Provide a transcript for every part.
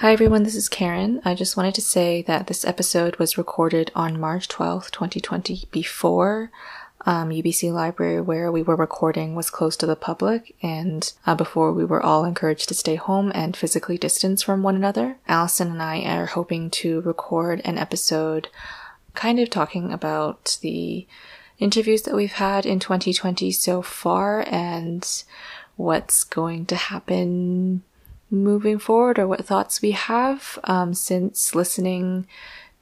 Hi everyone, this is Karen. I just wanted to say that this episode was recorded on March 12th, 2020, before um, UBC Library, where we were recording, was closed to the public, and uh, before we were all encouraged to stay home and physically distance from one another. Allison and I are hoping to record an episode kind of talking about the interviews that we've had in 2020 so far and what's going to happen moving forward or what thoughts we have um, since listening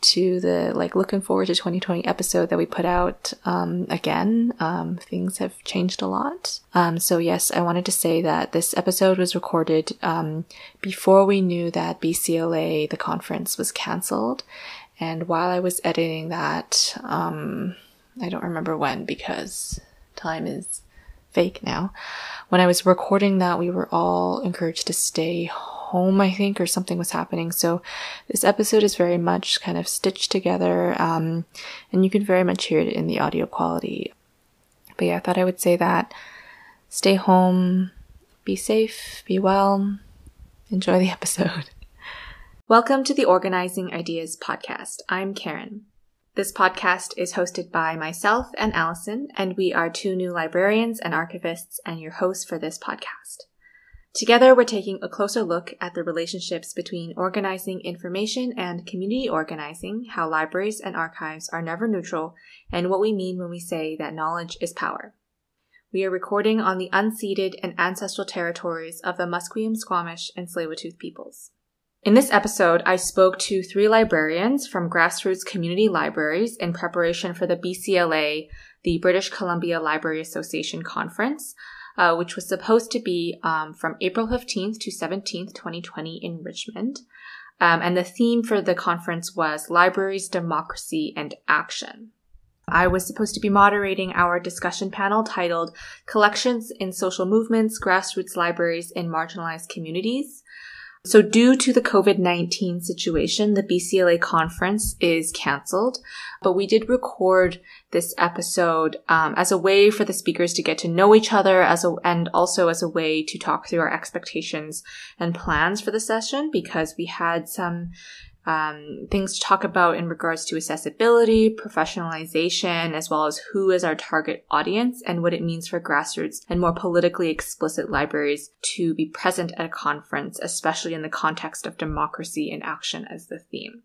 to the like looking forward to 2020 episode that we put out um, again um, things have changed a lot. Um, so yes i wanted to say that this episode was recorded um, before we knew that bcla the conference was cancelled and while i was editing that um, i don't remember when because time is fake now when I was recording that, we were all encouraged to stay home, I think, or something was happening. So this episode is very much kind of stitched together, um, and you can very much hear it in the audio quality. But yeah, I thought I would say that stay home, be safe, be well, enjoy the episode. Welcome to the Organizing Ideas podcast. I'm Karen. This podcast is hosted by myself and Allison, and we are two new librarians and archivists and your hosts for this podcast. Together, we're taking a closer look at the relationships between organizing information and community organizing, how libraries and archives are never neutral, and what we mean when we say that knowledge is power. We are recording on the unceded and ancestral territories of the Musqueam, Squamish, and Tsleil-Waututh peoples. In this episode, I spoke to three librarians from grassroots community libraries in preparation for the BCLA, the British Columbia Library Association conference, uh, which was supposed to be um, from April 15th to 17th, 2020 in Richmond. Um, and the theme for the conference was Libraries, Democracy, and Action. I was supposed to be moderating our discussion panel titled Collections in Social Movements, Grassroots Libraries in Marginalized Communities. So due to the COVID-19 situation, the BCLA conference is canceled, but we did record this episode um, as a way for the speakers to get to know each other as a, and also as a way to talk through our expectations and plans for the session because we had some um, things to talk about in regards to accessibility, professionalization, as well as who is our target audience and what it means for grassroots and more politically explicit libraries to be present at a conference, especially in the context of democracy in action as the theme.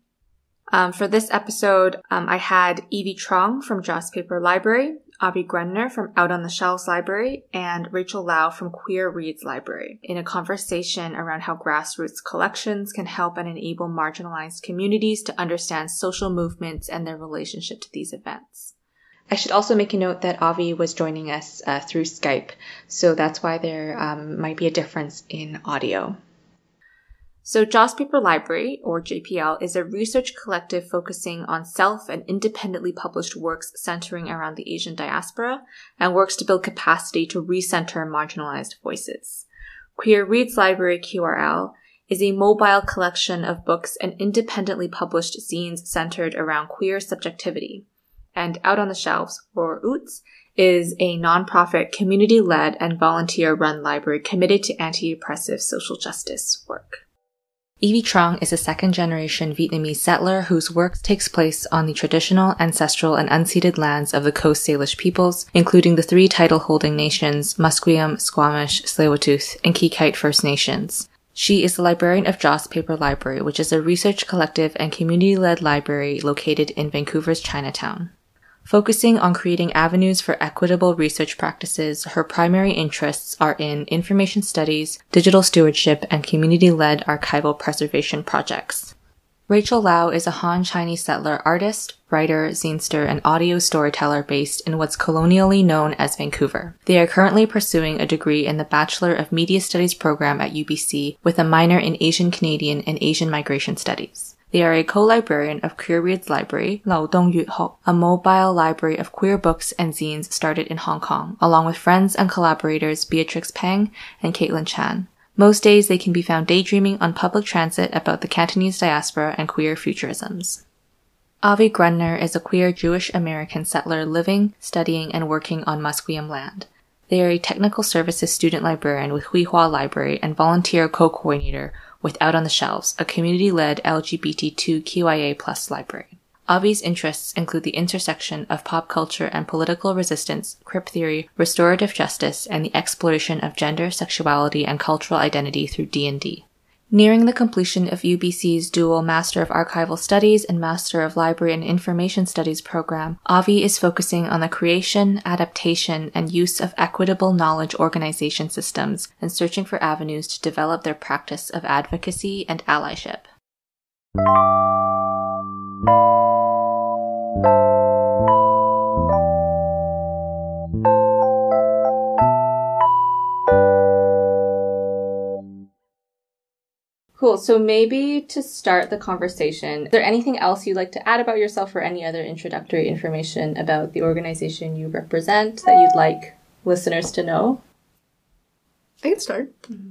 Um, for this episode, um, I had Evie Trong from Joss Paper Library, Avi Grunner from Out on the Shelves Library, and Rachel Lau from Queer Reads Library in a conversation around how grassroots collections can help and enable marginalized communities to understand social movements and their relationship to these events. I should also make a note that Avi was joining us uh, through Skype, so that's why there um, might be a difference in audio. So Joss Paper Library, or JPL, is a research collective focusing on self and independently published works centering around the Asian diaspora and works to build capacity to recenter marginalized voices. Queer Reads Library QRL is a mobile collection of books and independently published zines centered around queer subjectivity. And Out on the Shelves, or OOTS, is a nonprofit, community-led and volunteer-run library committed to anti-oppressive social justice work. Evie Trong is a second generation Vietnamese settler whose work takes place on the traditional, ancestral, and unceded lands of the Coast Salish peoples, including the three title holding nations, Musqueam, Squamish, Tsleil-Waututh, and Kikite First Nations. She is the librarian of Joss Paper Library, which is a research collective and community led library located in Vancouver's Chinatown. Focusing on creating avenues for equitable research practices, her primary interests are in information studies, digital stewardship, and community-led archival preservation projects. Rachel Lau is a Han Chinese settler artist, writer, zinester, and audio storyteller based in what's colonially known as Vancouver. They are currently pursuing a degree in the Bachelor of Media Studies program at UBC with a minor in Asian Canadian and Asian Migration Studies. They are a co-librarian of Queer Reads Library, Lao Dong Yu Ho, a mobile library of queer books and zines started in Hong Kong, along with friends and collaborators Beatrix Pang and Caitlin Chan. Most days they can be found daydreaming on public transit about the Cantonese diaspora and queer futurisms. Avi Grunner is a queer Jewish American settler living, studying, and working on Musqueam land. They are a technical services student librarian with Xwi7xwa Library and volunteer co-coordinator with Out on the Shelves, a community-led LGBTQ2QIA library. Avi's interests include the intersection of pop culture and political resistance, crip theory, restorative justice, and the exploration of gender, sexuality, and cultural identity through D&D. Nearing the completion of UBC's dual Master of Archival Studies and Master of Library and Information Studies program, Avi is focusing on the creation, adaptation, and use of equitable knowledge organization systems and searching for avenues to develop their practice of advocacy and allyship. Cool. So maybe to start the conversation, is there anything else you'd like to add about yourself or any other introductory information about the organization you represent that you'd like listeners to know? I can start. Mm-hmm.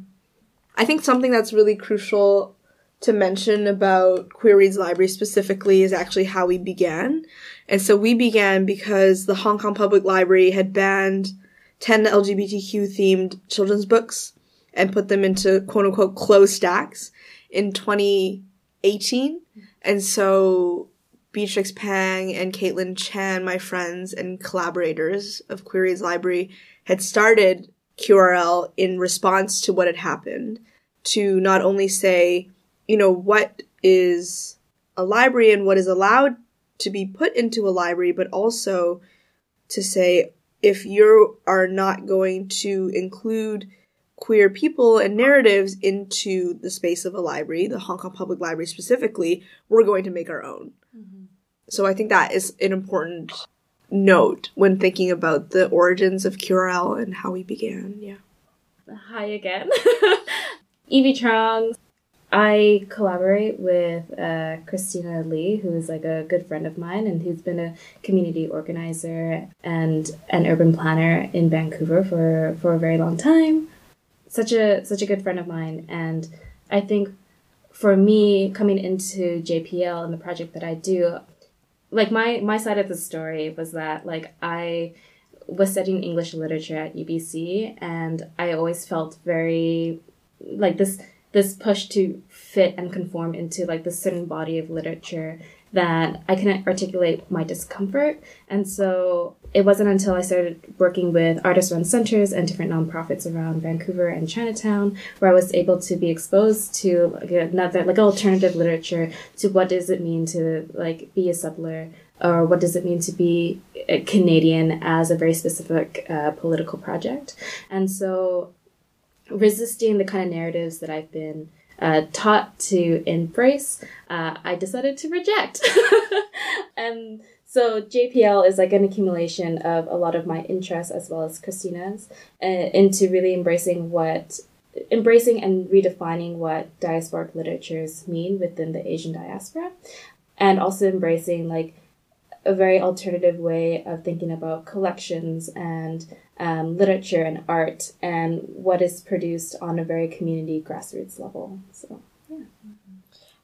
I think something that's really crucial to mention about Queer Reads Library specifically is actually how we began. And so we began because the Hong Kong Public Library had banned 10 LGBTQ themed children's books and put them into quote unquote closed stacks in 2018. And so Beatrix Pang and Caitlin Chan, my friends and collaborators of Queer Reads Library, had started QRL in response to what had happened to not only say, you know, what is a library and what is allowed to be put into a library, but also to say, if you are not going to include queer people and narratives into the space of a library, the Hong Kong Public Library specifically, we're going to make our own. Mm-hmm. So I think that is an important note when thinking about the origins of QRL and how we began. Yeah. Hi again. Evie Trong. I collaborate with uh, Christina Lee, who is like a good friend of mine and who's been a community organizer and an urban planner in Vancouver for, for a very long time such a such a good friend of mine, and I think for me coming into JPL and the project that I do, like my my side of the story was that like I was studying English literature at UBC, and I always felt very like this this push to fit and conform into like this certain body of literature that I couldn't articulate my discomfort. And so it wasn't until I started working with artist run centers and different nonprofits around Vancouver and Chinatown where I was able to be exposed to like another like alternative literature to what does it mean to like be a settler or what does it mean to be a Canadian as a very specific uh, political project. And so resisting the kind of narratives that I've been uh, taught to embrace, uh, I decided to reject. and so JPL is like an accumulation of a lot of my interests as well as Christina's uh, into really embracing what embracing and redefining what diasporic literatures mean within the Asian diaspora and also embracing like a very alternative way of thinking about collections and um, literature and art and what is produced on a very community grassroots level. So, yeah.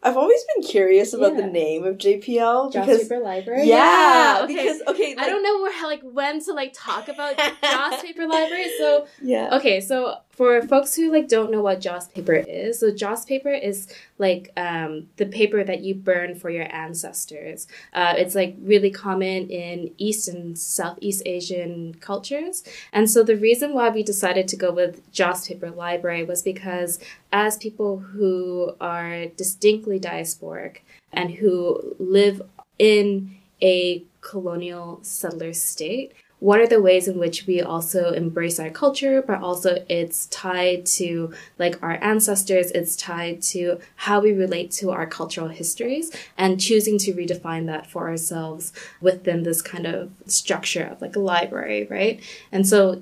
I've always been curious about yeah. the name of JPL because Joss Paper Library. Yeah, yeah, okay. because okay, like, I don't know where like when to like talk about Joss Paper Library. So yeah, okay, so for folks who like don't know what joss paper is so joss paper is like um, the paper that you burn for your ancestors. Uh, it's like really common in east and southeast asian cultures. And so the reason why we decided to go with joss paper library was because as people who are distinctly diasporic and who live in a colonial settler state what are the ways in which we also embrace our culture, but also it's tied to like our ancestors, it's tied to how we relate to our cultural histories and choosing to redefine that for ourselves within this kind of structure of like a library, right? And so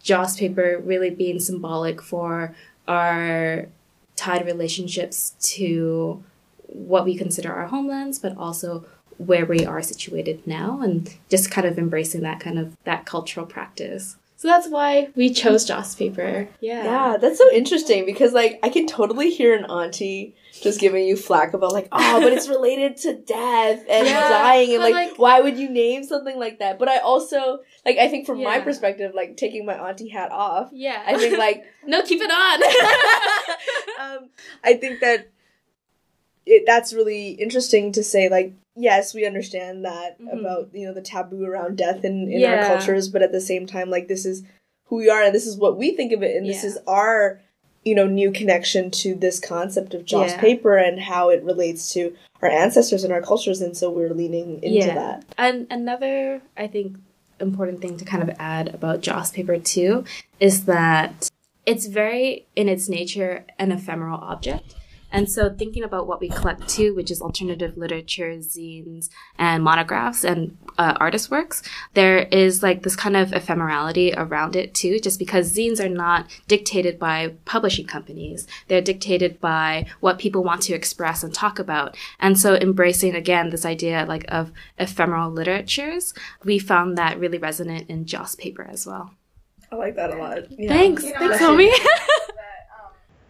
Joss paper really being symbolic for our tied relationships to what we consider our homelands, but also where we are situated now and just kind of embracing that kind of that cultural practice So that's why we chose Joss paper. Yeah. Yeah, that's so interesting because like I can totally hear an auntie just giving you flack about like, oh, but it's related to death and Yeah, dying and like, like- why would you name something like that? But I also like I think from my perspective, like taking my auntie hat off, Yeah. I think like no, keep it on. um, I think that it, that's really interesting to say. Like, yes, we understand that Mhm. about you know the taboo around death in in Yeah. our cultures, but at the same time, like this is who we are, and this is what we think of it, and this is our you know new connection to this concept of Joss Yeah. paper and how it relates to our ancestors and our cultures, and so we're leaning into Yeah. that. And another, I think, important thing to kind of add about Joss paper too is that it's very, in its nature, an ephemeral object. And so, thinking about what we collect too, which is alternative literature, zines, and monographs and uh, artist works, there is like this kind of ephemerality around it too, just because zines are not dictated by publishing companies. They're dictated by what people want to express and talk about. And so, embracing again this idea like of ephemeral literatures, we found that really resonant in Joss paper as well. I like that a lot. Yeah. Thanks, You know, thanks, that's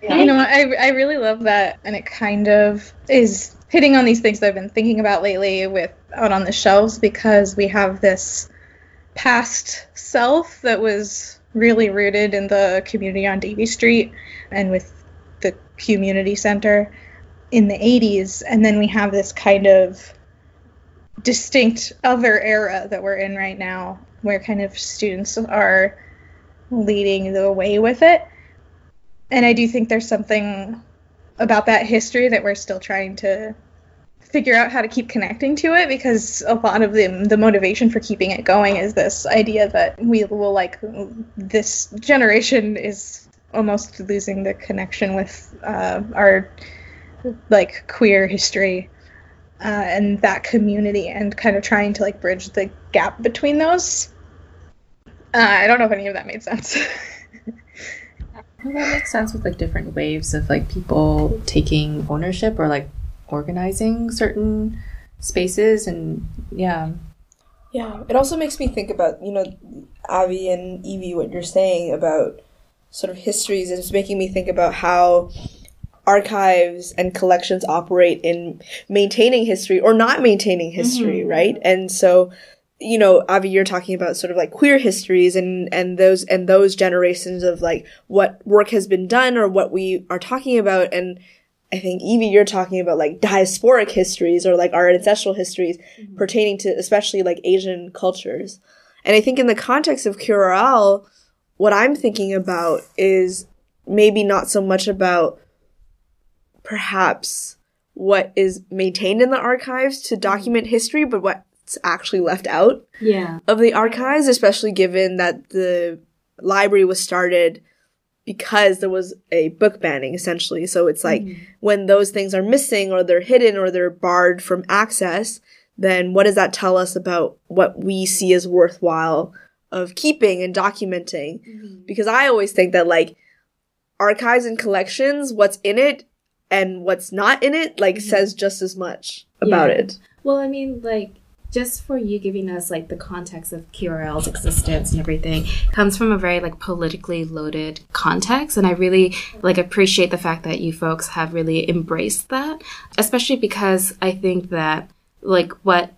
homie. You know? I, I really love that, and it kind of is hitting on these things that I've been thinking about lately with out on the shelves because we have this past self that was really rooted in the community on Davie Street and with the community center in the 80s, and then we have this kind of distinct other era that we're in right now where kind of students are leading the way with it and I do think there's something about that history that we're still trying to figure out how to keep connecting to it because a lot of the the motivation for keeping it going is this idea that we will like this generation is almost losing the connection with uh, our like queer history uh, and that community and kind of trying to like bridge the gap between those. Uh, I don't know if any of that made sense. Well, that makes sense with like different waves of like people taking ownership or like organizing certain spaces and yeah. Yeah, it also makes me think about, you know, Avi and Evie, what you're saying about sort of histories. It's making me think about how archives and collections operate in maintaining history or not maintaining history, mm-hmm. right? And so, you know, Avi, you're talking about sort of like queer histories and, and those, and those generations of like what work has been done or what we are talking about. And I think Evie, you're talking about like diasporic histories or like our ancestral histories mm-hmm. pertaining to especially like Asian cultures. And I think in the context of QRL, what I'm thinking about is maybe not so much about perhaps what is maintained in the archives to mm-hmm. document history, but actually left out Yeah. of the archives, especially given that the library was started because there was a book banning essentially. So it's like mm-hmm. when those things are missing or they're hidden or they're barred from access, then what does that tell us about what we see as worthwhile of keeping and documenting? Mm-hmm. Because I always think that like archives and collections, what's in it and what's not in it, like mm-hmm. says just as much about Yeah. it. Well, I mean, like, just for you giving us like the context of QRL's existence and everything comes from a very like politically loaded context, and I really like appreciate the fact that you folks have really embraced that, especially because I think that like what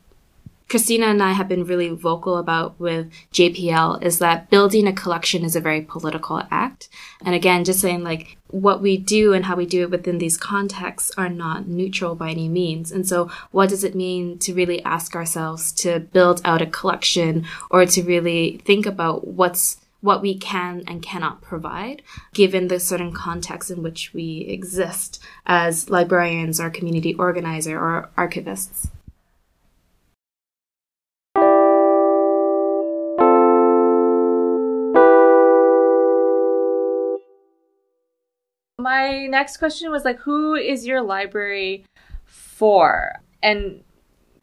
Christina and I have been really vocal about with JPL is that building a collection is a very political act. And again, just saying like what we do and how we do it within these contexts are not neutral by any means. And so what does it mean to really ask ourselves to build out a collection or to really think about what's what we can and cannot provide given the certain context in which we exist as librarians or community organizer or archivists. My next question was like, who is your library for? And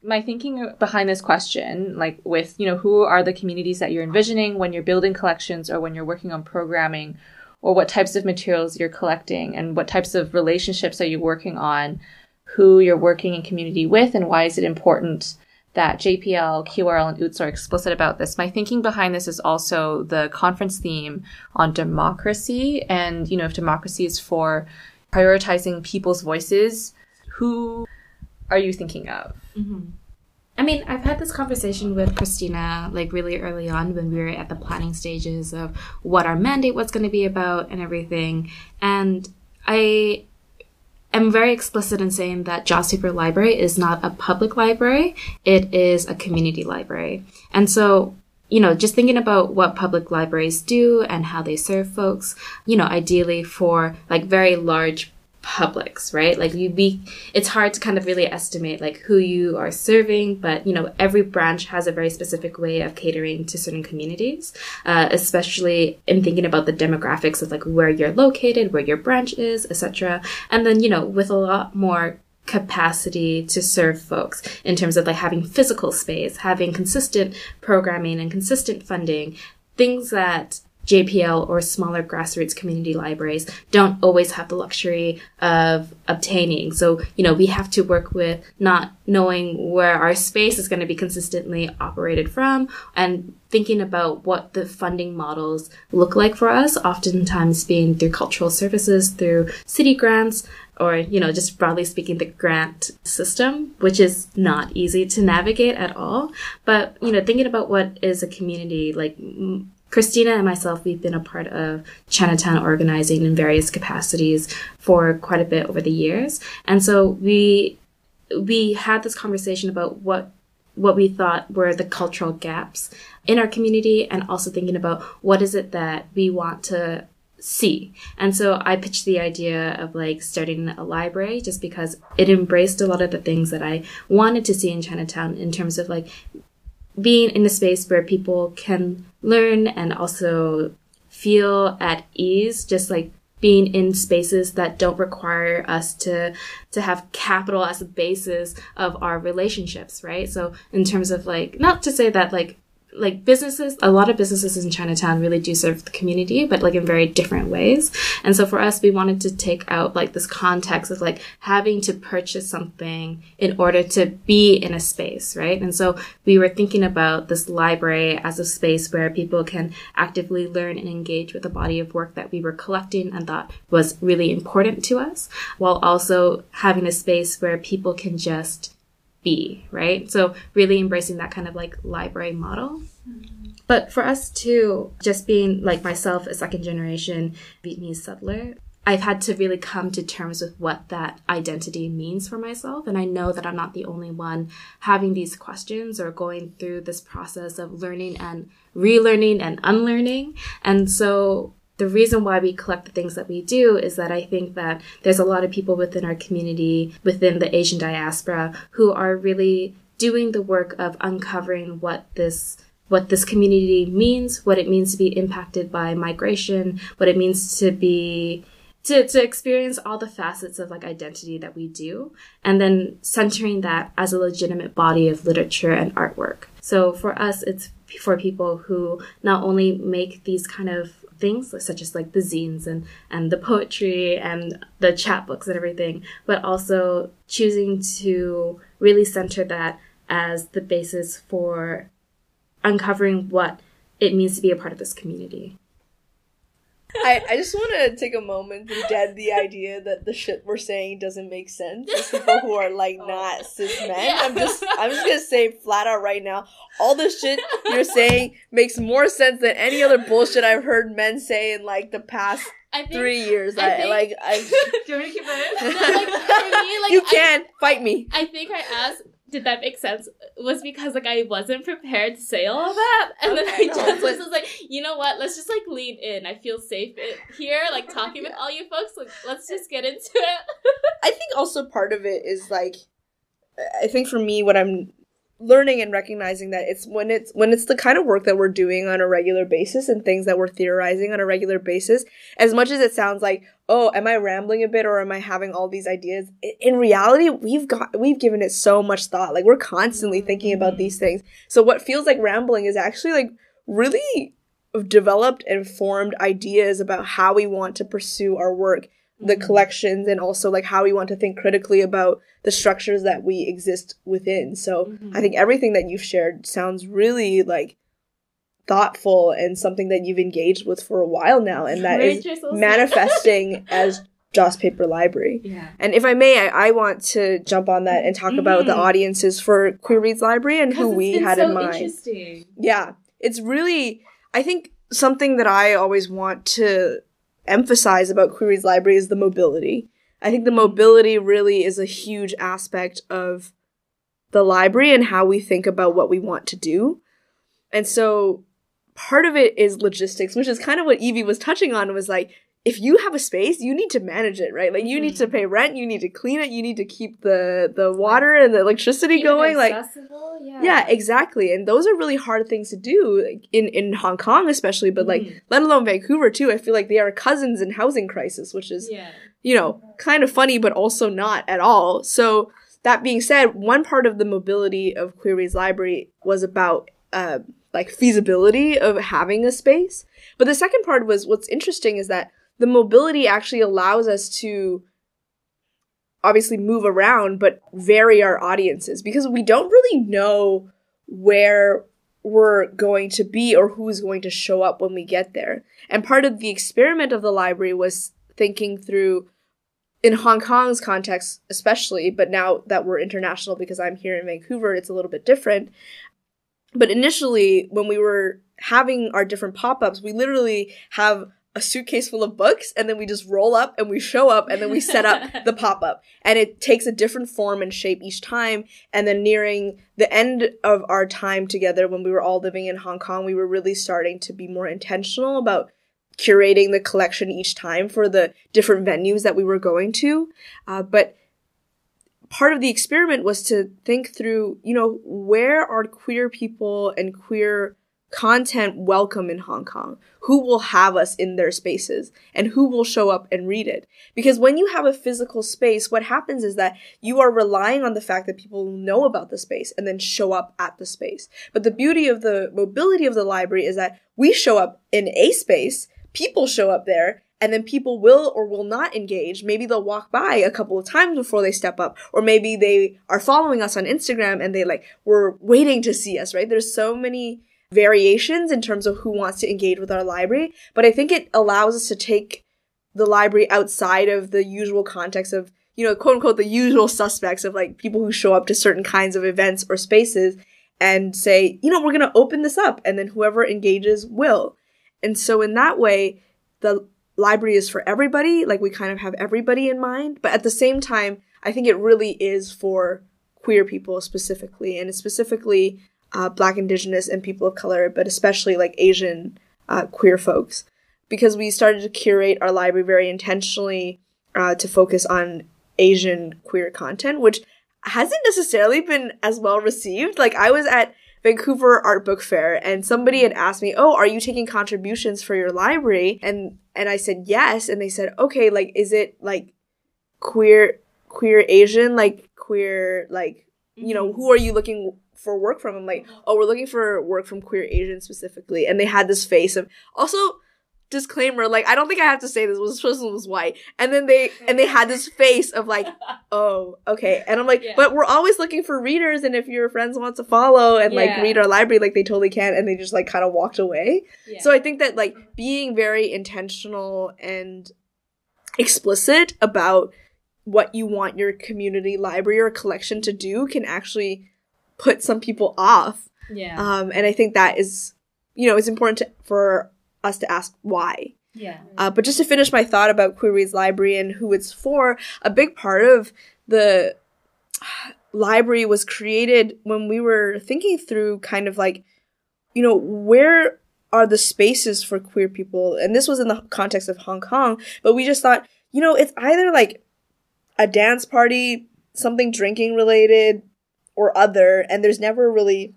my thinking behind this question, like with, you know, who are the communities that you're envisioning when you're building collections or when you're working on programming, or what types of materials you're collecting and what types of relationships are you working on, who you're working in community with, and why is it important that JPL, QRL, and OOTS are explicit about this. My thinking behind this is also the conference theme on democracy. And, you know, if democracy is for prioritizing people's voices, who are you thinking of? Mm-hmm. I mean, I've had this conversation with Christina like really early on when we were at the planning stages of what our mandate was going to be about and everything. And I am very explicit in saying that Joss Library is not a public library. It is a community library. And so you know, just thinking about what public libraries do and how they serve folks, you know, ideally for like very large publics, right? Like you be, it's hard to kind of really estimate like who you are serving, but you know, every branch has a very specific way of catering to certain communities, uh, especially in thinking about the demographics of like where you're located, where your branch is, etc. And then, you know, with a lot more capacity to serve folks in terms of like having physical space, having consistent programming and consistent funding, things that JPL or smaller grassroots community libraries don't always have the luxury of obtaining. So, you know, we have to work with not knowing where our space is going to be consistently operated from and thinking about what the funding models look like for us, oftentimes being through cultural services, through city grants, or, you know, just broadly speaking, the grant system, which is not easy to navigate at all. But, you know, thinking about what is a community, like Christina and myself, we've been a part of Chinatown organizing in various capacities for quite a bit over the years. And so we, we had this conversation about what, what we thought were the cultural gaps in our community and also thinking about what is it that we want to see. And so I pitched the idea of like starting a library just because it embraced a lot of the things that I wanted to see in Chinatown in terms of like being in a space where people can learn and also feel at ease, just like being in spaces that don't require us to to have capital as a basis of our relationships, right? So in terms of like not to say that like like businesses, a lot of businesses in Chinatown really do serve the community, but like in very different ways. And so for us, we wanted to take out like this context of like having to purchase something in order to be in a space, right? And so we were thinking about this library as a space where people can actively learn and engage with a body of work that we were collecting and thought was really important to us, while also having a space where people can just be, right? So really embracing that kind of like library model. Mm-hmm. But for us too, just being like myself, a second generation Vietnamese settler, I've had to really come to terms with what that identity means for myself. And I know that I'm not the only one having these questions or going through this process of learning and relearning and unlearning. And so the reason why we collect the things that we do is that I think that there's a lot of people within our community, within the Asian diaspora, who are really doing the work of uncovering what this what this community means, what it means to be impacted by migration, what it means to be to, to experience all the facets of like identity that we do and then centering that as a legitimate body of literature and artwork. So for us it's for people who not only make these kind of things such as like the zines and and the poetry and the chapbooks and everything but also choosing to really center that as the basis for uncovering what it means to be a part of this community I, I just want to take a moment to dead the idea that the shit we're saying doesn't make sense to people who are like oh. not cis men. Yeah. I'm just I'm just gonna say flat out right now, all the shit you're saying makes more sense than any other bullshit I've heard men say in like the past Think, three years. I, I think, like I. Do you want me to keep it? Like, me, like, you can I, fight me. I think I asked did that make sense was because like I wasn't prepared to say all of that, and okay, then I just no, was like, you know what? Let's just like lean in. I feel safe here, like talking yeah. with all you folks. Like, let's just get into it. I think also part of it is like, I think for me, what I'm learning and recognizing that it's when it's when it's the kind of work that we're doing on a regular basis and things that we're theorizing on a regular basis as much as it sounds like oh am i rambling a bit or am i having all these ideas? In reality we've got we've given it so much thought. Like we're constantly thinking about mm-hmm. these things. So what feels like rambling is actually like really developed and formed ideas about how we want to pursue our work the collections and also like how we want to think critically about the structures that we exist within. So I think everything that you've shared sounds really like thoughtful and something that you've engaged with for a while now and that is manifesting as Joss Paper Library. Yeah. And if I may, I, I want to jump on that and talk about the Mhm. audiences for Queer Reads Library and who we had so in mind. Interesting. Yeah, it's really, I think something that I always want to emphasize about Queer Reads Library is the mobility. I think the mobility really is a huge aspect of the library and how we think about what we want to do. And so part of it is logistics, which is kind of what Evie was touching on was like, if you have a space, you need to manage it, right? Like you need to pay rent, you need to clean it, you need to keep the the water and the electricity Even going. Like yeah. yeah, exactly. And those are really hard things to do like, in in Hong Kong especially, but like Mhm. let alone Vancouver too. I feel like they are cousins in housing crisis, which is Yeah. you know, kind of funny but also not at all. So that being said, one part of the mobility of Queer Reads Library was about uh, like feasibility of having a space. But the second part was what's interesting is that the mobility actually allows us to obviously move around but vary our audiences because we don't really know where we're going to be or who's going to show up when we get there. And part of the experiment of the library was thinking through in Hong Kong's context especially, but now that we're international because I'm here in Vancouver, it's a little bit different. But initially when we were having our different pop-ups, we literally have a suitcase full of books and then we just roll up and we show up and then we set up the pop-up. And it takes a different form and shape each time. And then nearing the end of our time together when we were all living in Hong Kong we were really starting to be more intentional about curating the collection each time for the different venues that we were going to. Uh, but part of the experiment was to think through you know where are queer people and queer content welcome in Hong Kong? Who will have us in their spaces and who will show up and read it? Because when you have a physical space, what happens is that you are relying on the fact that people know about the space and then show up at the space. But the beauty of the mobility of the library is that we show up in a space, people show up there, and then people will or will not engage. Maybe they'll walk by a couple of times before they step up, or maybe they are following us on Instagram and they like, were waiting to see us, right? There's so many variations in terms of who wants to engage with our library, but I think it allows us to take the library outside of the usual context of, you know, quote unquote, the usual suspects of like people who show up to certain kinds of events or spaces and say, you know, we're going to open this up and then whoever engages will. And so in that way, the library is for everybody. Like we kind of have everybody in mind, but at the same time, I think it really is for queer people specifically, and specifically uh, Black, Indigenous, and people of color, but especially like Asian uh, queer folks, because we started to curate our library very intentionally uh, to focus on Asian queer content, which hasn't necessarily been as well received. Like I was at Vancouver Art Book Fair and somebody had asked me, "Oh, are you taking contributions for your library?" and and I said yes, and they said, "Okay, like is it like queer queer Asian, like queer like you know, who are you looking for work from?" I'm like, "Oh, we're looking for work from queer Asian specifically." And they had this face of also disclaimer like i don't think i have to say this this person was white and then they and they had this face of like oh okay and i'm like Yeah. but we're always looking for readers and if your friends want to follow and like read our library like they totally can and they just like kind of walked away Yeah. so i think that like being very intentional and explicit about what you want your community library or collection to do can actually put some people off yeah. um and i think that is you know it's important to, for us to ask why yeah. uh, but just to finish my thought about Queer Reads Library and who it's for, a big part of the library was created when we were thinking through kind of like, you know, where are the spaces for queer people? And this was in the context of Hong Kong, but we just thought, you know, it's either like a dance party, something drinking related, or other, and there's never really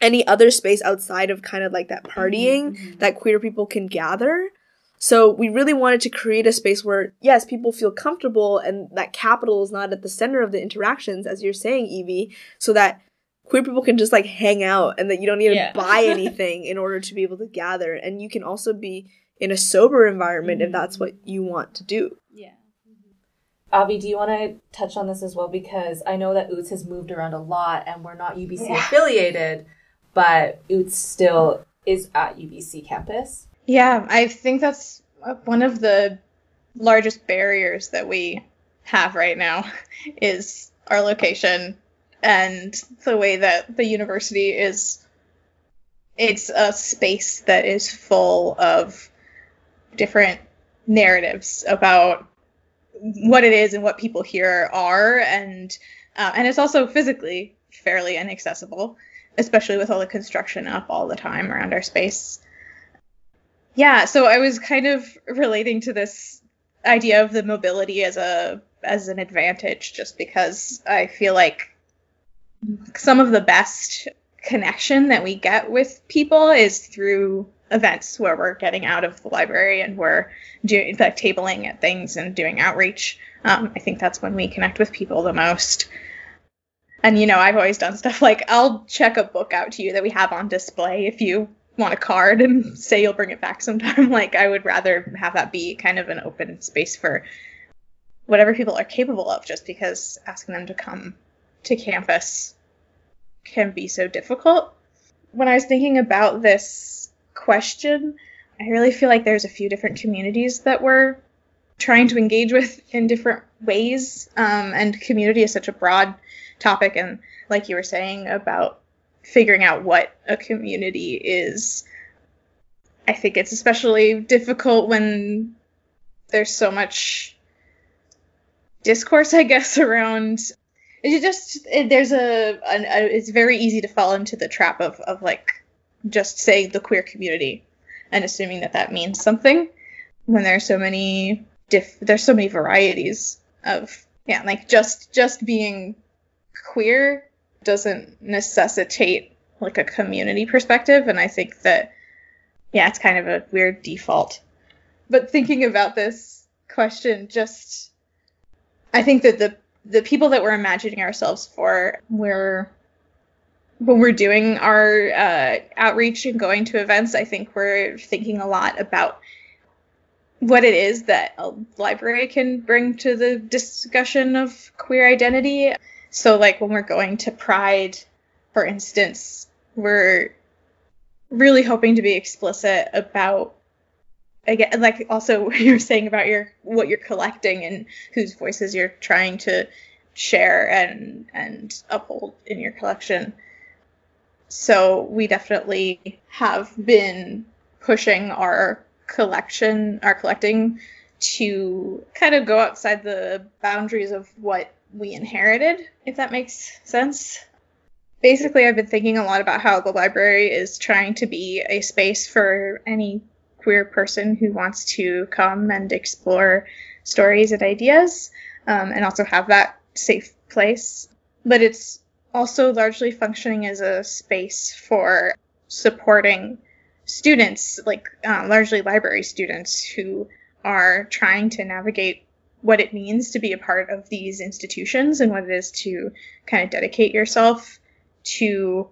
any other space outside of kind of like that mm-hmm, partying mm-hmm. that queer people can gather. So we really wanted to create a space where, yes, people feel comfortable and that capital is not at the center of the interactions, as you're saying, Evie, so that queer people can just like hang out and that you don't need to buy anything in order to be able to gather. And you can also be in a sober environment if mm-hmm. that's what you want to do. Avi, do you want to touch on this as well? Because I know that OOTS has moved around a lot and we're not UBC yeah. affiliated, but OOTS still is at UBC campus. Yeah, I think that's one of the largest barriers that we have right now is our location and the way that the university is it's a space that is full of different narratives about what it is and what people here are and uh, and it's also physically fairly inaccessible especially with all the construction up all the time around our space. Yeah so i was kind of relating to this idea of the mobility as a as an advantage just because i feel like some of the best connection that we get with people is through events where we're getting out of the library and we're doing like tabling at things and doing outreach. Um, I think that's when we connect with people the most. And you know, I've always done stuff like I'll check a book out to you that we have on display if you want a card and say you'll bring it back sometime. like I would rather have that be kind of an open space for whatever people are capable of just because asking them to come to campus can be so difficult. When I was thinking about this question, I really feel like there's a few different communities that we're trying to engage with in different ways. Um, and community is such a broad topic. And like you were saying about figuring out what a community is, I think it's especially difficult when there's so much discourse, I guess, around it just it, there's a, a, a, it's very easy to fall into the trap of of like just say the queer community and assuming that that means something when there's so many diff there's so many varieties of yeah like just just being queer doesn't necessitate like a community perspective. And i think that yeah it's kind of a weird default. But thinking about this question just i think that the the people that we're imagining ourselves for, we're when we're doing our uh, outreach and going to events, I think we're thinking a lot about what it is that a library can bring to the discussion of queer identity. So, like when we're going to Pride, for instance, we're really hoping to be explicit about again like also what you're saying about your what you're collecting and whose voices you're trying to share and and uphold in your collection so we definitely have been pushing our collection our collecting to kind of go outside the boundaries of what we inherited if that makes sense basically i've been thinking a lot about how the library is trying to be a space for any queer person who wants to come and explore stories and ideas um, and also have that safe place. But it's also largely functioning as a space for supporting students, like uh, largely library students, who are trying to navigate what it means to be a part of these institutions and what it is to kind of dedicate yourself to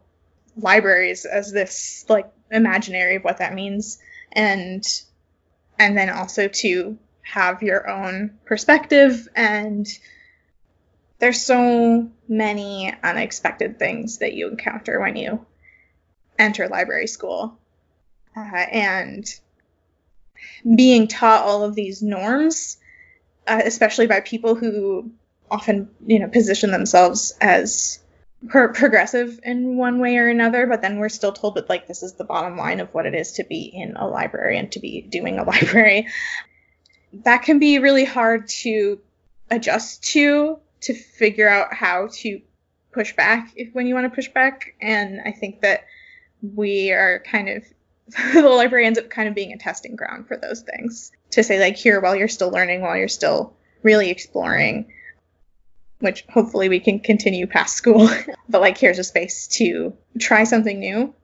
libraries as this like imaginary of what that means. And and then also to have your own perspective and there's so many unexpected things that you encounter when you enter library school uh, and being taught all of these norms uh, especially by people who often you know position themselves as pro- progressive in one way or another, but then we're still told that like this is the bottom line of what it is to be in a library and to be doing a library. That can be really hard to adjust to to figure out how to push back if when you want to push back and I think that we are kind of the library ends up kind of being a testing ground for those things to say like here while you're still learning while you're still really exploring which hopefully we can continue past school. but like, here's a space to try something new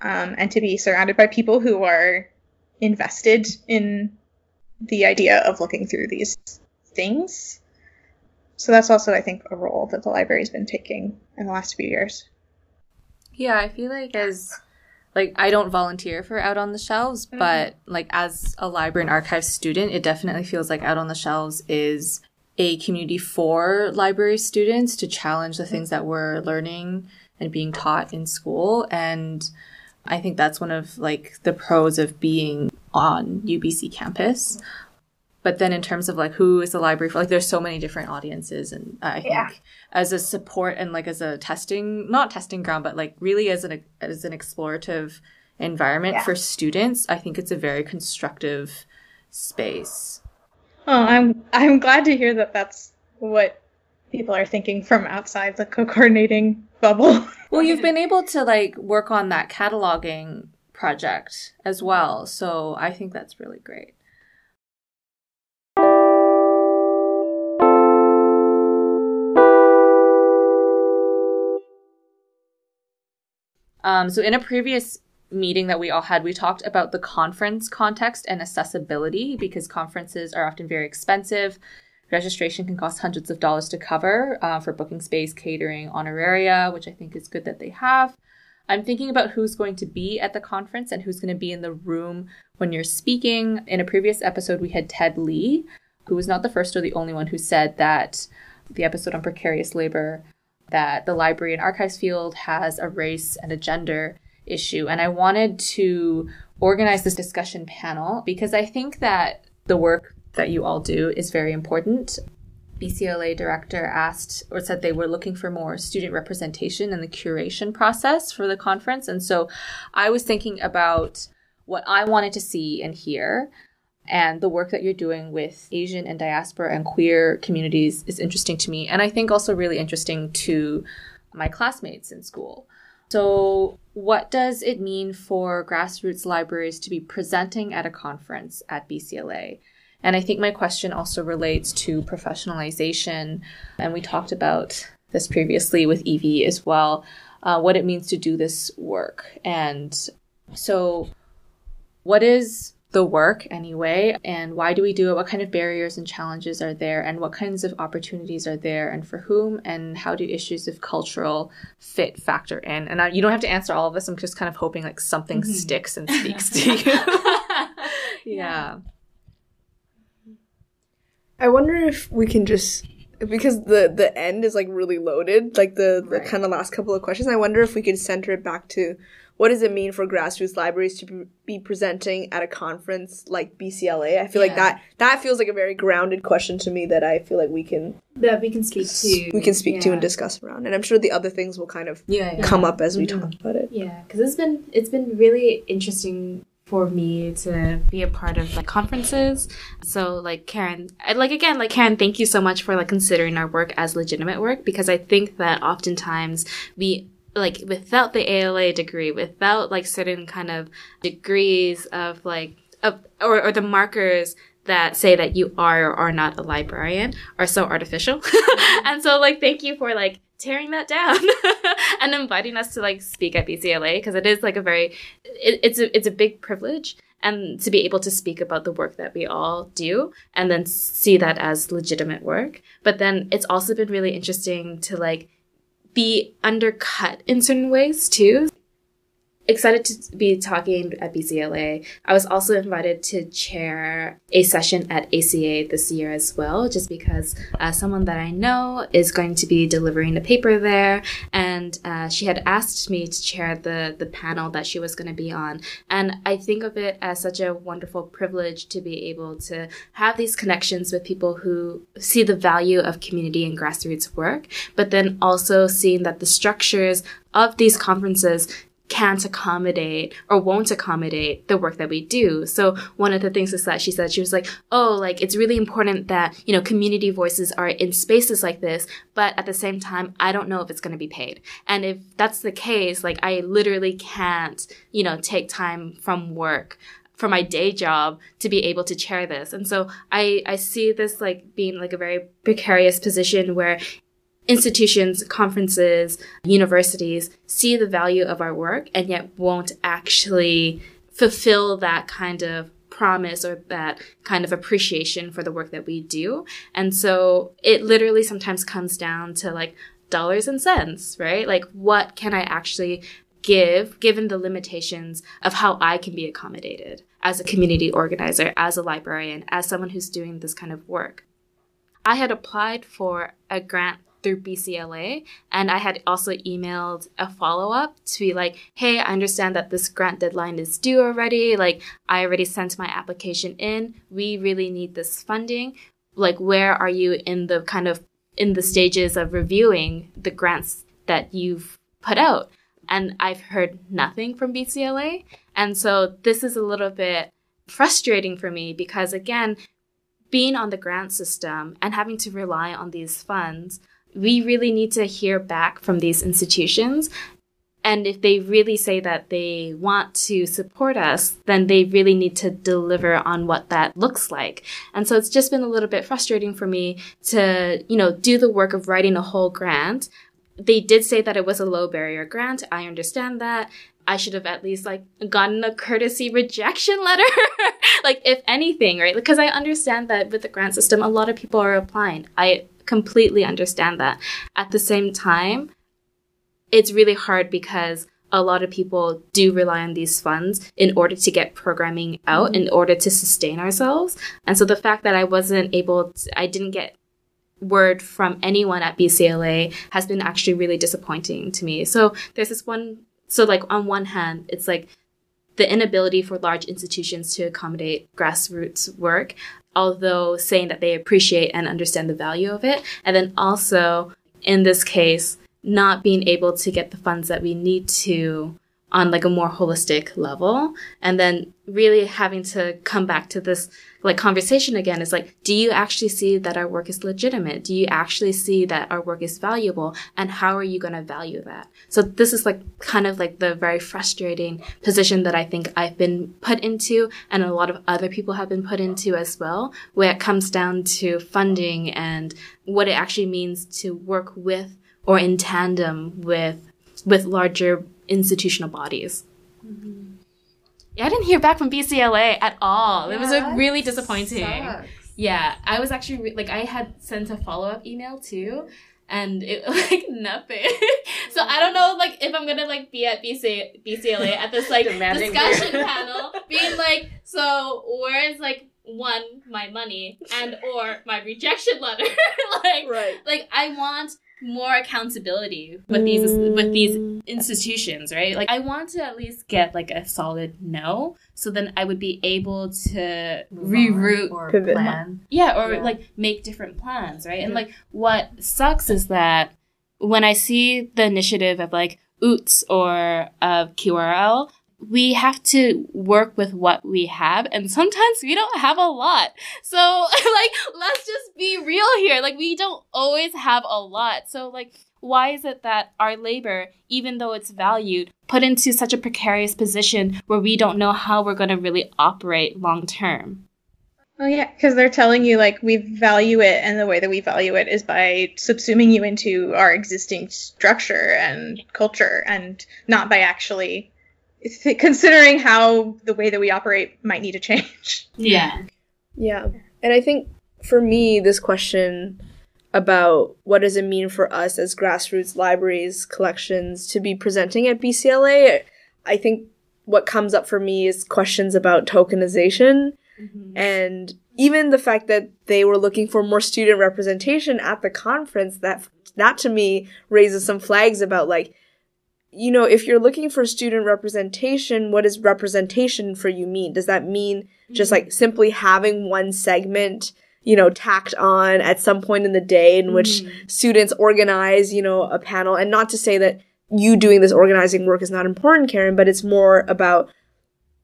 um, and to be surrounded by people who are invested in the idea of looking through these things. So that's also, I think, a role that the library's been taking in the last few years. Yeah, I feel like as like I don't volunteer for Out on the Shelves, mm-hmm. but like as a library and archive student, it definitely feels like Out on the Shelves is a community for library students to challenge the things that we're learning and being taught in school. And I think that's one of like the pros of being on UBC campus. But then in terms of like who is the library for, like there's so many different audiences and I think Yeah. as a support and like as a testing, not testing ground, but like really as an, as an explorative environment Yeah. for students, I think it's a very constructive space. Oh, I'm I'm glad to hear that that's what people are thinking from outside the co-coordinating bubble. Well, you've been able to like work on that cataloging project as well. So I think that's really great. Um, so in a previous meeting that we all had, we talked about the conference context and accessibility because conferences are often very expensive. Registration can cost hundreds of dollars to cover uh, for booking space, catering, honoraria, which I think is good that they have. I'm thinking about who's going to be at the conference and who's going to be in the room when you're speaking. In a previous episode, we had Ted Lee, who was not the first or the only one who said that the episode on precarious labor that the library and archives field has a race and a gender issue. And I wanted to organize this discussion panel because I think that the work that you all do is very important. BCLA director asked or said they were looking for more student representation in the curation process for the conference. And so I was thinking about what I wanted to see and hear. And the work that you're doing with Asian and diaspora and queer communities is interesting to me. And I think also really interesting to my classmates in school. So, what does it mean for grassroots libraries to be presenting at a conference at BCLA? And I think my question also relates to professionalization. And we talked about this previously with Evie as well, uh, what it means to do this work. And so, what is the work anyway? And why do we do it? What kind of barriers and challenges are there? And what kinds of opportunities are there? And for whom? And how do issues of cultural fit factor in? And I, you don't have to answer all of this. I'm just kind of hoping like something mm-hmm. sticks and speaks to you. yeah. I wonder if we can just because the the end is like really loaded, like the the Right. kind of last couple of questions. I wonder if we could center it back to what does it mean for grassroots libraries to be- presenting at a conference like BCLA? I feel like that that feels like a very grounded question to me that I feel like we can that we can speak to. we can speak to and discuss around. And I'm sure the other things will kind of Yeah. yeah. come up as we Mhm. talk about it. Yeah, because it's been it's been really interesting for me to be a part of like conferences. So like Karen, I, like again, like Karen, thank you so much for like considering our work as legitimate work because I think that oftentimes we like without the ALA degree, without like certain kind of degrees of like of or, or the markers that say that you are or are not a librarian are so artificial. and so like thank you for like tearing that down and inviting us to like speak at BCLA because it is like a very it, it's a it's a big privilege and to be able to speak about the work that we all do and then see that as legitimate work but then it's also been really interesting to like be undercut in certain ways too excited to be talking at BCLA. I was also invited to chair a session at ACA this year as well, just because uh, someone that I know is going to be delivering a paper there, and uh, she had asked me to chair the the panel that she was going to be on. And I think of it as such a wonderful privilege to be able to have these connections with people who see the value of community and grassroots work, but then also seeing that the structures of these conferences can't accommodate or won't accommodate the work that we do. So one of the things is that she said, she was like, oh, like it's really important that, you know, community voices are in spaces like this, but at the same time, I don't know if it's going to be paid. And if that's the case, like I literally can't, you know, take time from work for my day job to be able to chair this. And so I, I see this like being like a very precarious position where institutions, conferences, universities see the value of our work and yet won't actually fulfill that kind of promise or that kind of appreciation for the work that we do. And so it literally sometimes comes down to like dollars and cents, right? Like what can I actually give given the limitations of how I can be accommodated as a community organizer, as a librarian, as someone who's doing this kind of work. I had applied for a grant through BCLA and I had also emailed a follow up to be like, hey, I understand that this grant deadline is due already. Like, I already sent my application in. We really need this funding. Like, where are you in the kind of in the stages of reviewing the grants that you've put out? And I've heard nothing from BCLA. And so this is a little bit frustrating for me because again, being on the grant system and having to rely on these funds, we really need to hear back from these institutions. And if they really say that they want to support us, then they really need to deliver on what that looks like. And so it's just been a little bit frustrating for me to, you know, do the work of writing a whole grant. They did say that it was a low barrier grant. I understand that. I should have at least like gotten a courtesy rejection letter. like if anything, right? Because I understand that with the grant system, a lot of people are applying. I completely understand that. At the same time, it's really hard because a lot of people do rely on these funds in order to get programming out, in order to sustain ourselves. And so the fact that I wasn't able to, I didn't get word from anyone at BCLA has been actually really disappointing to me. So there's this one so like on one hand, it's like the inability for large institutions to accommodate grassroots work, although saying that they appreciate and understand the value of it. And then also in this case, not being able to get the funds that we need to on like a more holistic level. And then really having to come back to this like conversation again is like do you actually see that our work is legitimate? Do you actually see that our work is valuable? And how are you going to value that? So this is like kind of like the very frustrating position that i think i've been put into and a lot of other people have been put into as well where it comes down to funding and what it actually means to work with or in tandem with with larger institutional bodies. Mm-hmm. Yeah, I didn't hear back from BCLA at all. Yeah, it was a really disappointing. Sucks. Yeah, I was actually re- like I had sent a follow up email too, and it like nothing. so I don't know like if I'm gonna like be at BC BCLA at this like discussion panel, being like, so where's like one my money and or my rejection letter? like, right. like I want more accountability with these with these institutions, right? Like I want to at least get like a solid no, so then I would be able to reroute or plan. Yeah, or yeah. like make different plans, right? And like what sucks is that when I see the initiative of like OOTS or of QRL, we have to work with what we have and sometimes we don't have a lot. So like let's just be real here. Like we don't always have a lot. So like why is it that our labor, even though it's valued, put into such a precarious position where we don't know how we're going to really operate long term? Oh yeah, because they're telling you like we value it, and the way that we value it is by subsuming you into our existing structure and culture, and not by actually considering how the way that we operate might need to change. Yeah. Yeah. And I think for me, this question about what does it mean for us as grassroots libraries, collections to be presenting at BCLA, I think what comes up for me is questions about tokenization mm-hmm. and even the fact that they were looking for more student representation at the conference that that to me raises some flags about like you know, if you're looking for student representation, what does representation for you mean? Does that mean just like simply having one segment, you know, tacked on at some point in the day in which mm-hmm. students organize, you know, a panel? And not to say that you doing this organizing work is not important, Karen, but it's more about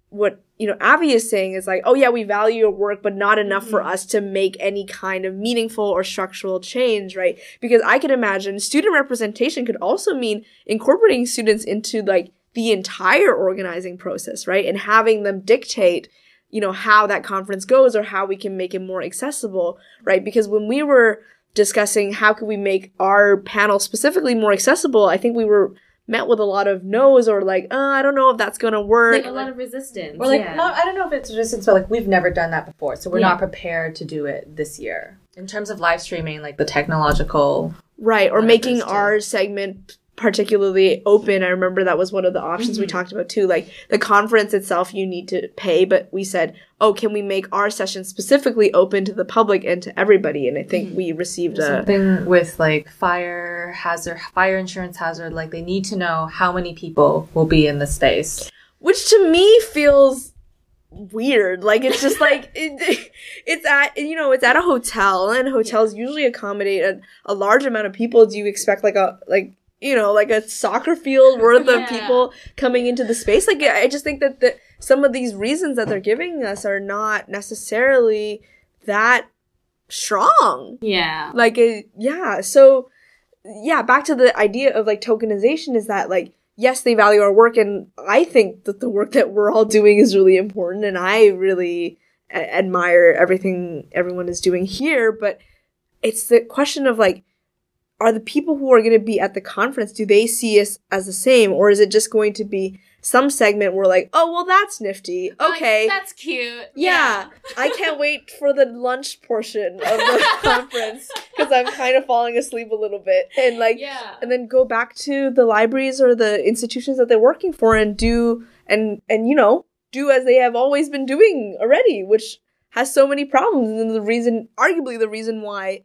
what you know Abby is saying is like, oh yeah, we value your work, but not enough mm-hmm. for us to make any kind of meaningful or structural change, right? Because I can imagine student representation could also mean incorporating students into like the entire organizing process, right? And having them dictate, you know, how that conference goes or how we can make it more accessible, right? Because when we were discussing how could we make our panel specifically more accessible, I think we were met with a lot of no's or like, uh, I don't know if that's gonna work. Like a lot of resistance. Or like, yeah. not, I don't know if it's resistance, but like we've never done that before, so we're yeah. not prepared to do it this year. In terms of live streaming, like the technological. Right, or making our segment particularly open. I remember that was one of the options we Mhm. talked about too. Like the conference itself, you need to pay, but we said, oh, can we make our session specifically open to the public and to everybody? And I think we received a. Something with like fire hazard, fire insurance hazard, like they need to know how many people will be in the space. which to me feels weird like it's just like it, it's at you know it's at a hotel and hotels usually accommodate a, a large amount of people do you expect like a like you know like a soccer field worth Yeah. of people coming into the space like i just think that the, some of these reasons that they're giving us are not necessarily that strong Yeah. like uh, yeah so yeah back to the idea of like tokenization is that like yes they value our work and i think that the work that we're all doing is really important and i really a- admire everything everyone is doing here but it's the question of like are the people who are going to be at the conference do they see us as the same or is it just going to be some segment where like oh well that's nifty. Okay. That's cute. yeah, I can't wait for the lunch portion of the conference because I'm kind of falling asleep a little bit. And like Yeah. and then go back to the libraries or the institutions that they're working for and do and and you know do as they have always been doing already which has so many problems and the reason arguably the reason why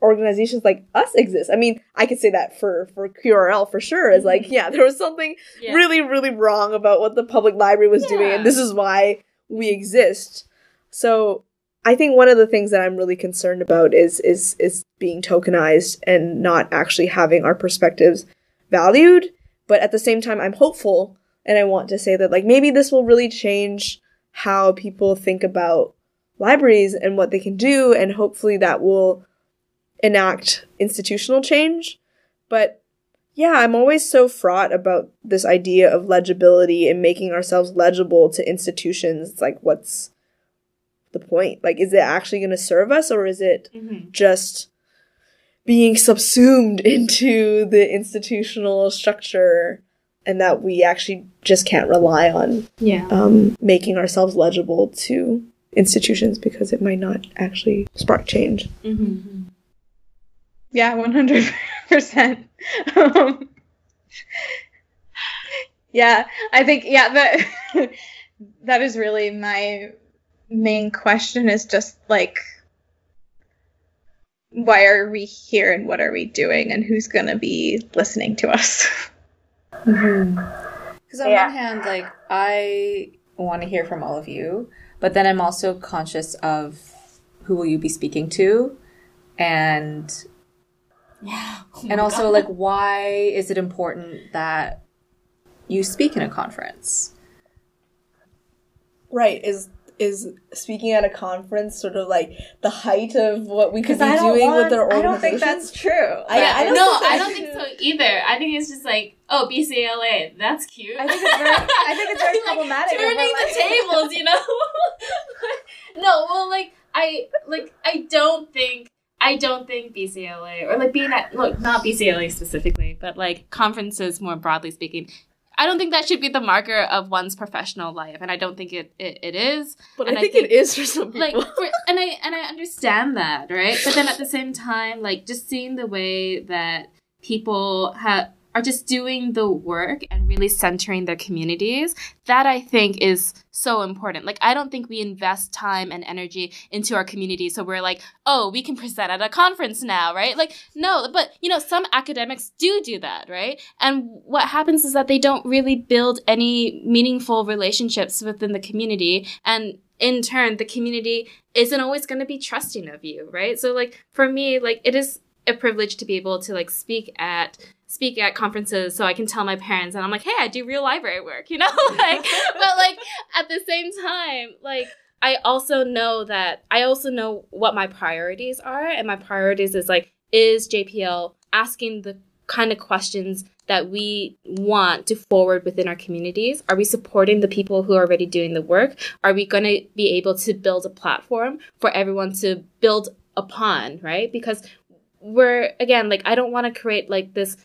organizations like us exist. I mean i could say that for for qrl for sure is like mm-hmm. yeah there was something Yeah. really really wrong about what the public library was doing and this is why we exist. So i think one of the things that i'm really concerned about is is is being tokenized and not actually having our perspectives valued. But at the same time i'm hopeful and i want to say that like maybe this will really change how people think about libraries and what they can do and hopefully that will enact institutional change but yeah, I'm always so fraught about this idea of legibility and making ourselves legible to institutions. It's like, what's the point? Like, is it actually going to serve us or is it Mhm. just being subsumed into the institutional structure and that we actually just can't rely on Yeah. um, making ourselves legible to institutions because it might not actually spark change? Mm-hmm. Yeah, one hundred percent. Um, Yeah, I think yeah that that is really my main question is just like why are we here and what are we doing and who's gonna be listening to us? Because on Yeah. one hand, like I want to hear from all of you, but then I'm also conscious of who will you be speaking to, and Yeah. Oh and also like why is it important that you speak in a conference? Right. Is is speaking at a conference sort of like the height of what we could be doing want- with their I don't think that's true. I- I don't no, think I don't think so either. I think it's just like, oh, BCLA, that's cute. I think it's very- I think it's very Like, problematic if we're Turning the tables, you know. no, well, like I like I don't think I don't think BCLA or like being at look not BCLA specifically, but like conferences more broadly speaking. I don't think that should be the marker of one's professional life, and I don't think it it, it is. But And I I think, think- it is for some people. like for, and i and i understand that right but then at the same time like just seeing the way that people have are just doing the work and really centering their communities that i think is so important. Like i don't think we invest time and energy into our community so we're like oh we can present at a conference now right? Like no but you know some academics do do that right? And what happens is that they don't really build any meaningful relationships within the community and in turn the community isn't always going to be trusting of you right? So like for me like it is a privilege to be able to like speak at speak at conferences so I can tell my parents and I'm like, hey, I do real library work, you know? like but like at the same time, like I also know that I also know what my priorities are and my priorities is like is JPL asking the kind of questions that we want to forward within our communities? Are we supporting the people who are already doing the work? Are we going to be able to build a platform for everyone to build upon, right? Because we're again like I don't want to create like this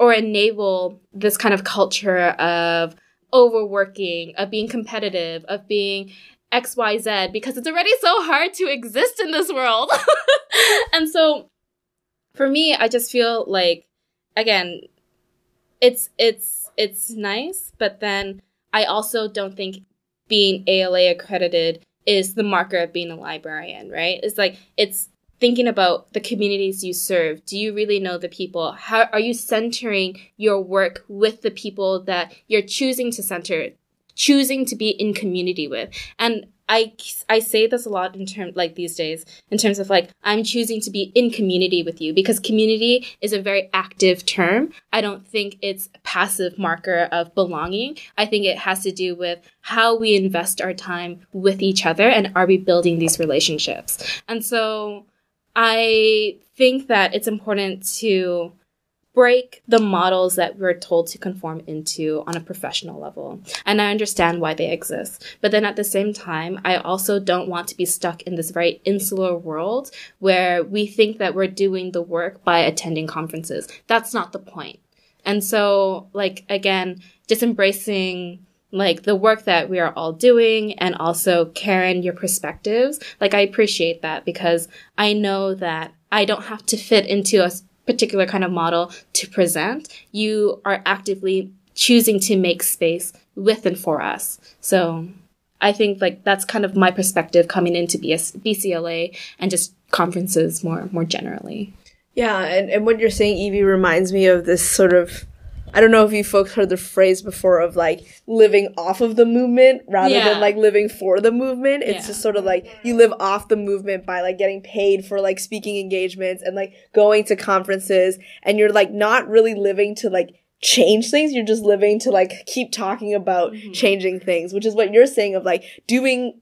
or enable this kind of culture of overworking, of being competitive, of being XYZ because it's already so hard to exist in this world. and so for me, I just feel like again, it's it's it's nice, but then I also don't think being ALA accredited is the marker of being a librarian, right? It's like it's thinking about the communities you serve. Do you really know the people? How are you centering your work with the people that you're choosing to center, choosing to be in community with? And I, I say this a lot in terms like these days in terms of like I'm choosing to be in community with you because community is a very active term. I don't think it's a passive marker of belonging. I think it has to do with how we invest our time with each other and are we building these relationships. And so I think that it's important to break the models that we're told to conform into on a professional level. And I understand why they exist. But then at the same time, I also don't want to be stuck in this very insular world where we think that we're doing the work by attending conferences. That's not the point. And so, like, again, just embracing like the work that we are all doing and also Karen, your perspectives. Like I appreciate that because I know that I don't have to fit into a particular kind of model to present. You are actively choosing to make space with and for us. So I think like that's kind of my perspective coming into BS- BCLA and just conferences more more generally. Yeah, and, and what you're saying, Evie, reminds me of this sort of I don't know if you folks heard the phrase before of like living off of the movement rather Yeah. than like living for the movement. It's Yeah. just sort of like you live off the movement by like getting paid for like speaking engagements and like going to conferences and you're like not really living to like change things. You're just living to like keep talking about Mm-hmm. changing things, which is what you're saying of like doing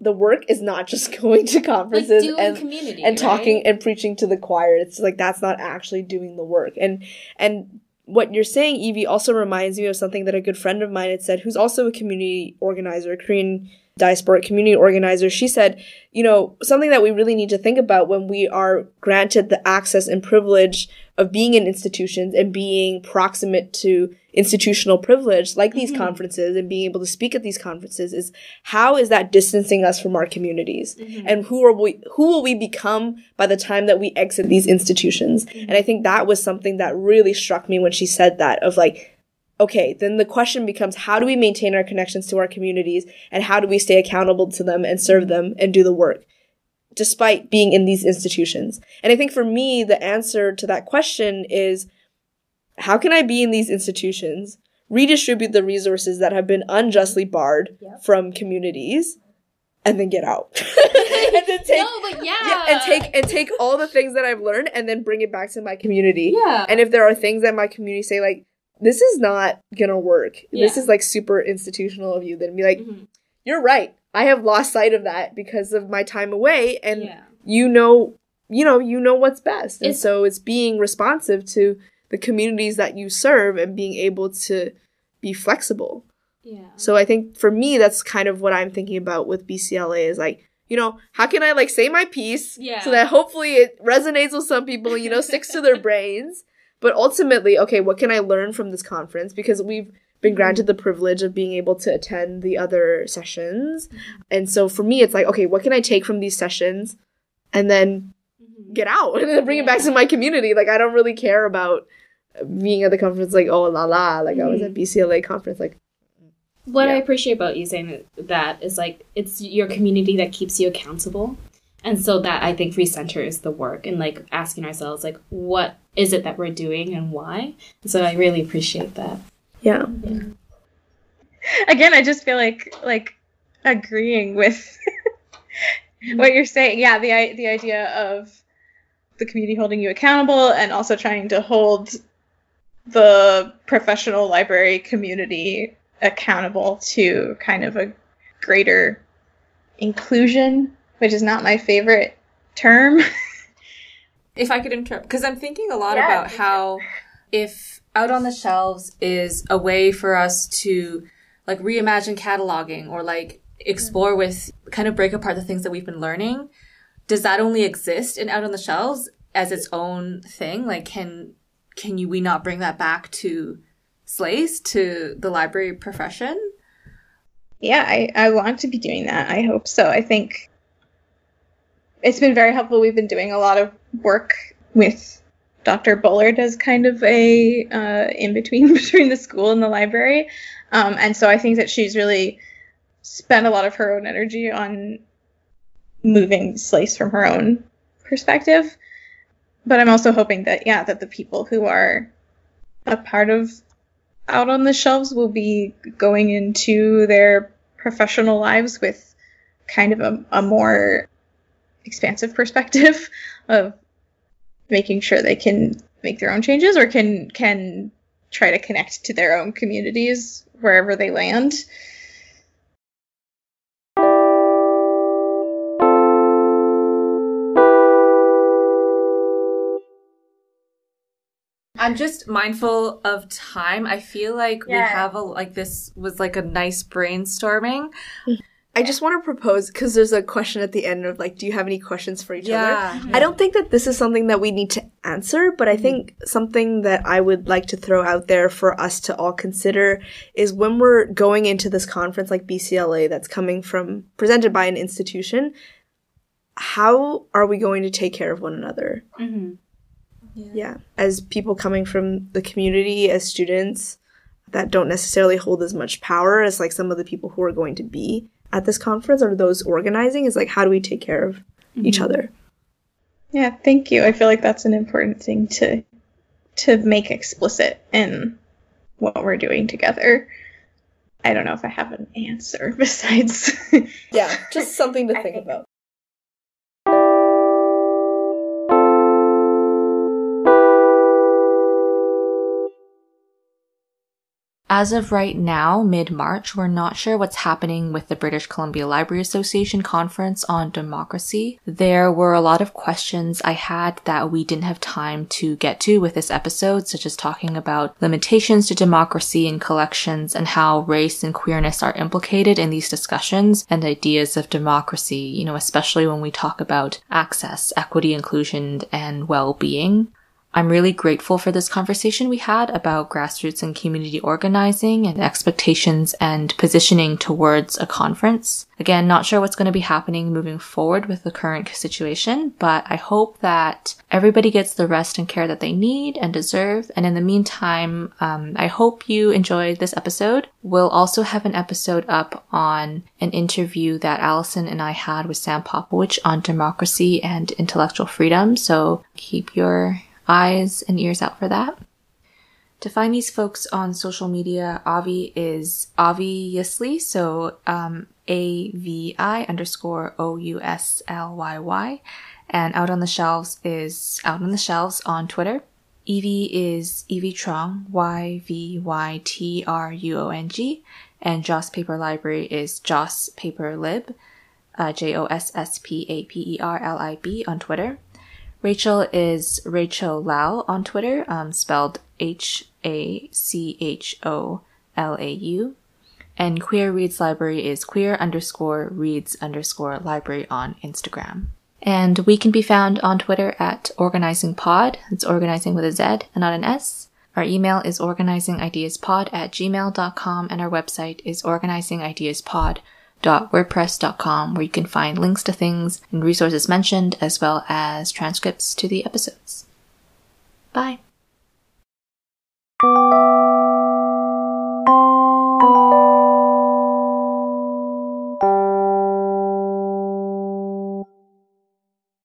the work is not just going to conferences and community and talking and preaching to the choir. It's like that's not actually doing the work. And and what you're saying, Evie, also reminds me of something that a good friend of mine had said, who's also a community organizer, a Korean diasporic community organizer. She said, you know, something that we really need to think about when we are granted the access and privilege of being in institutions and being proximate to institutional privilege like these mm-hmm. conferences and being able to speak at these conferences is how is that distancing us from our communities? Mm-hmm. And who are we who will we become by the time that we exit these institutions? Mm-hmm. And i think that was something that really struck me when she said that of like okay then the question becomes how do we maintain our connections to our communities and how do we stay accountable to them and serve them and do the work despite being in these institutions and i think for me the answer to that question is how can I be in these institutions, redistribute the resources that have been unjustly barred from communities, and then get out? and then take no, but yeah. yeah, and take and take all the things that I've learned and then bring it back to my community. Yeah. And if there are things that my community say like this is not gonna work, this is like super institutional of you, then be like, Mhm. you're right. I have lost sight of that because of my time away, and Yeah. you know, you know, you know what's best, and It's- so it's being responsive to the communities that you serve and being able to be flexible. Yeah. So I think for me, that's kind of what I'm thinking about with BCLA is like, you know, how can I like say my piece Yeah. so that hopefully it resonates with some people, you know, sticks to their brains. But ultimately, okay, what can I learn from this conference? Because we've been granted the privilege of being able to attend the other sessions. And so for me, it's like, okay, what can I take from these sessions and then mm-hmm. get out and then bring it back to my community? Like, I don't really care about being at the conference, like, oh, la la. Like, I was at mm-hmm. BCLA conference, like, What I appreciate about you saying that is like it's your community that keeps you accountable. And so that I think recenters the work and like asking ourselves like what is it that we're doing and why. So I really appreciate that. Yeah. Again, I just feel like like agreeing with what you're saying. Yeah, the the idea of the community holding you accountable and also trying to hold the professional library community accountable to kind of a greater inclusion, which is not my favorite term. if I could interrupt, because I'm thinking a lot Yeah, about how if out on the shelves is a way for us to like reimagine cataloging or like explore mm-hmm. with kind of break apart the things that we've been learning, does that only exist in out on the shelves as its own thing? Like, can can you we not bring that back to SLAIS to the library profession? yeah, I, I want to be doing that. I hope so. I think it's been very helpful. We've been doing a lot of work with Dr. Bullard as kind of a uh, in between between the school and the library. Um, and so I think that she's really spent a lot of her own energy on moving SLAIS from her own perspective. But I'm also hoping that, yeah, that the people who are a part of Out on the Shelves will be going into their professional lives with kind of a, a more expansive perspective of making sure they can make their own changes or can can try to connect to their own communities wherever they land. I'm just mindful of time. I feel like we have a like this was like a nice brainstorming. I just want to propose because there's a question at the end of like, do you have any questions for each Yeah. other? I don't think that this is something that we need to answer, but I mm-hmm. think something that I would like to throw out there for us to all consider is when we're going into this conference like BCLA that's coming from presented by an institution, how are we going to take care of one another? Mm-hmm. Yeah. As people coming from the community, as students that don't necessarily hold as much power as like some of the people who are going to be at this conference or those organizing is like how do we take care of each mm-hmm. other? Yeah, thank you. I feel like that's an important thing to to make explicit in what we're doing together. I don't know if I have an answer besides Yeah, just something to think about. As of right now, mid March, we're not sure what's happening with the British Columbia Library Association conference on democracy. There were a lot of questions I had that we didn't have time to get to with this episode, such as talking about limitations to democracy in collections and how race and queerness are implicated in these discussions and ideas of democracy, you know, especially when we talk about access, equity, inclusion, and well-being. I'm really grateful for this conversation we had about grassroots and community organizing and expectations and positioning towards a conference. Again, not sure what's going to be happening moving forward with the current situation, but I hope that everybody gets the rest and care that they need and deserve. And in the meantime, um, I hope you enjoyed this episode. We'll also have an episode up on an interview that Allison and I had with Sam Popowich on democracy and intellectual freedom. So keep your eyes and ears out for that. To find these folks on social media, Avi is obviously, so um, A V I underscore O U S L Y Y. And Out on the Shelves is Out on the Shelves on Twitter. Evie is Evie Truong, Y V Y T R U O N G. And Joss Paper Library is Joss Paper Lib, uh, J O S S P A P E R L I B on Twitter. Rachel is Rachel Lau on Twitter, um, spelled H A C H O L A U. And Queer Reads Library is queer underscore reads underscore library on Instagram. And we can be found on Twitter at Organizing Pod. It's organizing with a Z and not an S. Our email is organizingideaspod at gmail.com and our website is organizingideaspod.com www.wordpress.com, where you can find links to things and resources mentioned, as well as transcripts to the episodes. Bye.